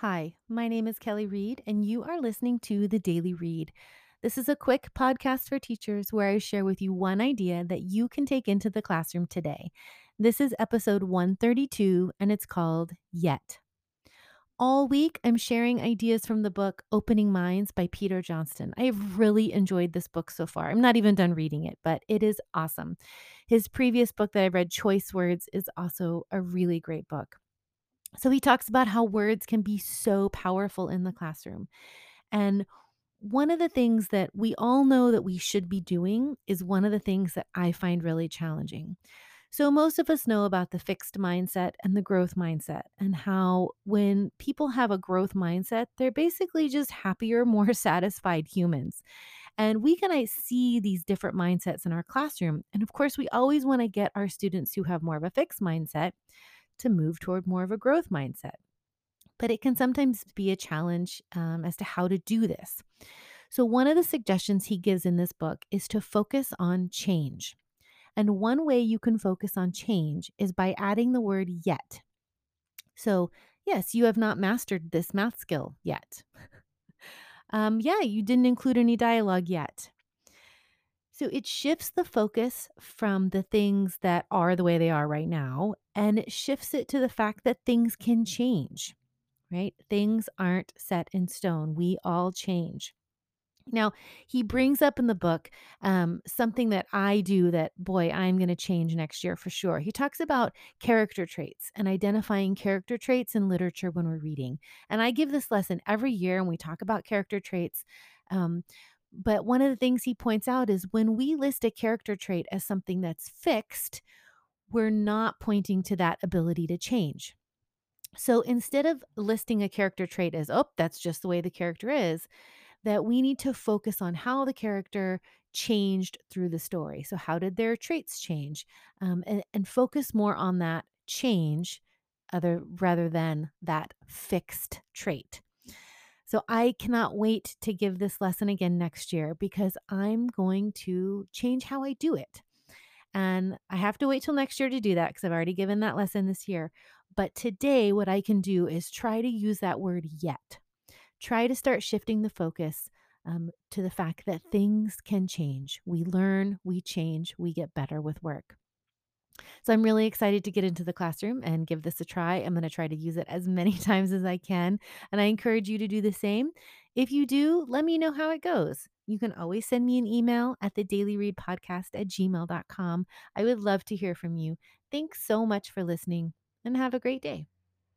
Hi, my name is Kelly Reed, and you are listening to The Daily Read. This is a quick podcast for teachers where I share with you one idea that you can take into the classroom today. This is episode 132, and it's called Yet. All week, I'm sharing ideas from the book Opening Minds by Peter Johnston. I have really enjoyed this book so far. I'm not even done reading it, but it is awesome. His previous book that I read, Choice Words, is also a really great book. So he talks about how words can be so powerful in the classroom. And one of the things that we all know that we should be doing is one of the things that I find really challenging. So, most of us know about the fixed mindset and the growth mindset, and how when people have a growth mindset, they're basically just happier, more satisfied humans. And we can I see these different mindsets in our classroom. And of course, we always want to get our students who have more of a fixed mindset to move toward more of a growth mindset. But it can sometimes be a challenge um, as to how to do this. So, one of the suggestions he gives in this book is to focus on change. And one way you can focus on change is by adding the word yet. So, yes, you have not mastered this math skill yet. um, yeah, you didn't include any dialogue yet. So it shifts the focus from the things that are the way they are right now and it shifts it to the fact that things can change, right? Things aren't set in stone. We all change. Now, he brings up in the book um, something that I do that, boy, I'm going to change next year for sure. He talks about character traits and identifying character traits in literature when we're reading. And I give this lesson every year and we talk about character traits. Um, but one of the things he points out is when we list a character trait as something that's fixed, we're not pointing to that ability to change. So instead of listing a character trait as, oh, that's just the way the character is, that we need to focus on how the character changed through the story. So, how did their traits change? Um, and, and focus more on that change other rather than that fixed trait. So I cannot wait to give this lesson again next year because I'm going to change how I do it. And I have to wait till next year to do that because I've already given that lesson this year. But today, what I can do is try to use that word yet. Try to start shifting the focus um, to the fact that things can change. We learn, we change, we get better with work. So I'm really excited to get into the classroom and give this a try. I'm going to try to use it as many times as I can. And I encourage you to do the same. If you do, let me know how it goes. You can always send me an email at the dailyreadpodcast at gmail.com. I would love to hear from you. Thanks so much for listening and have a great day.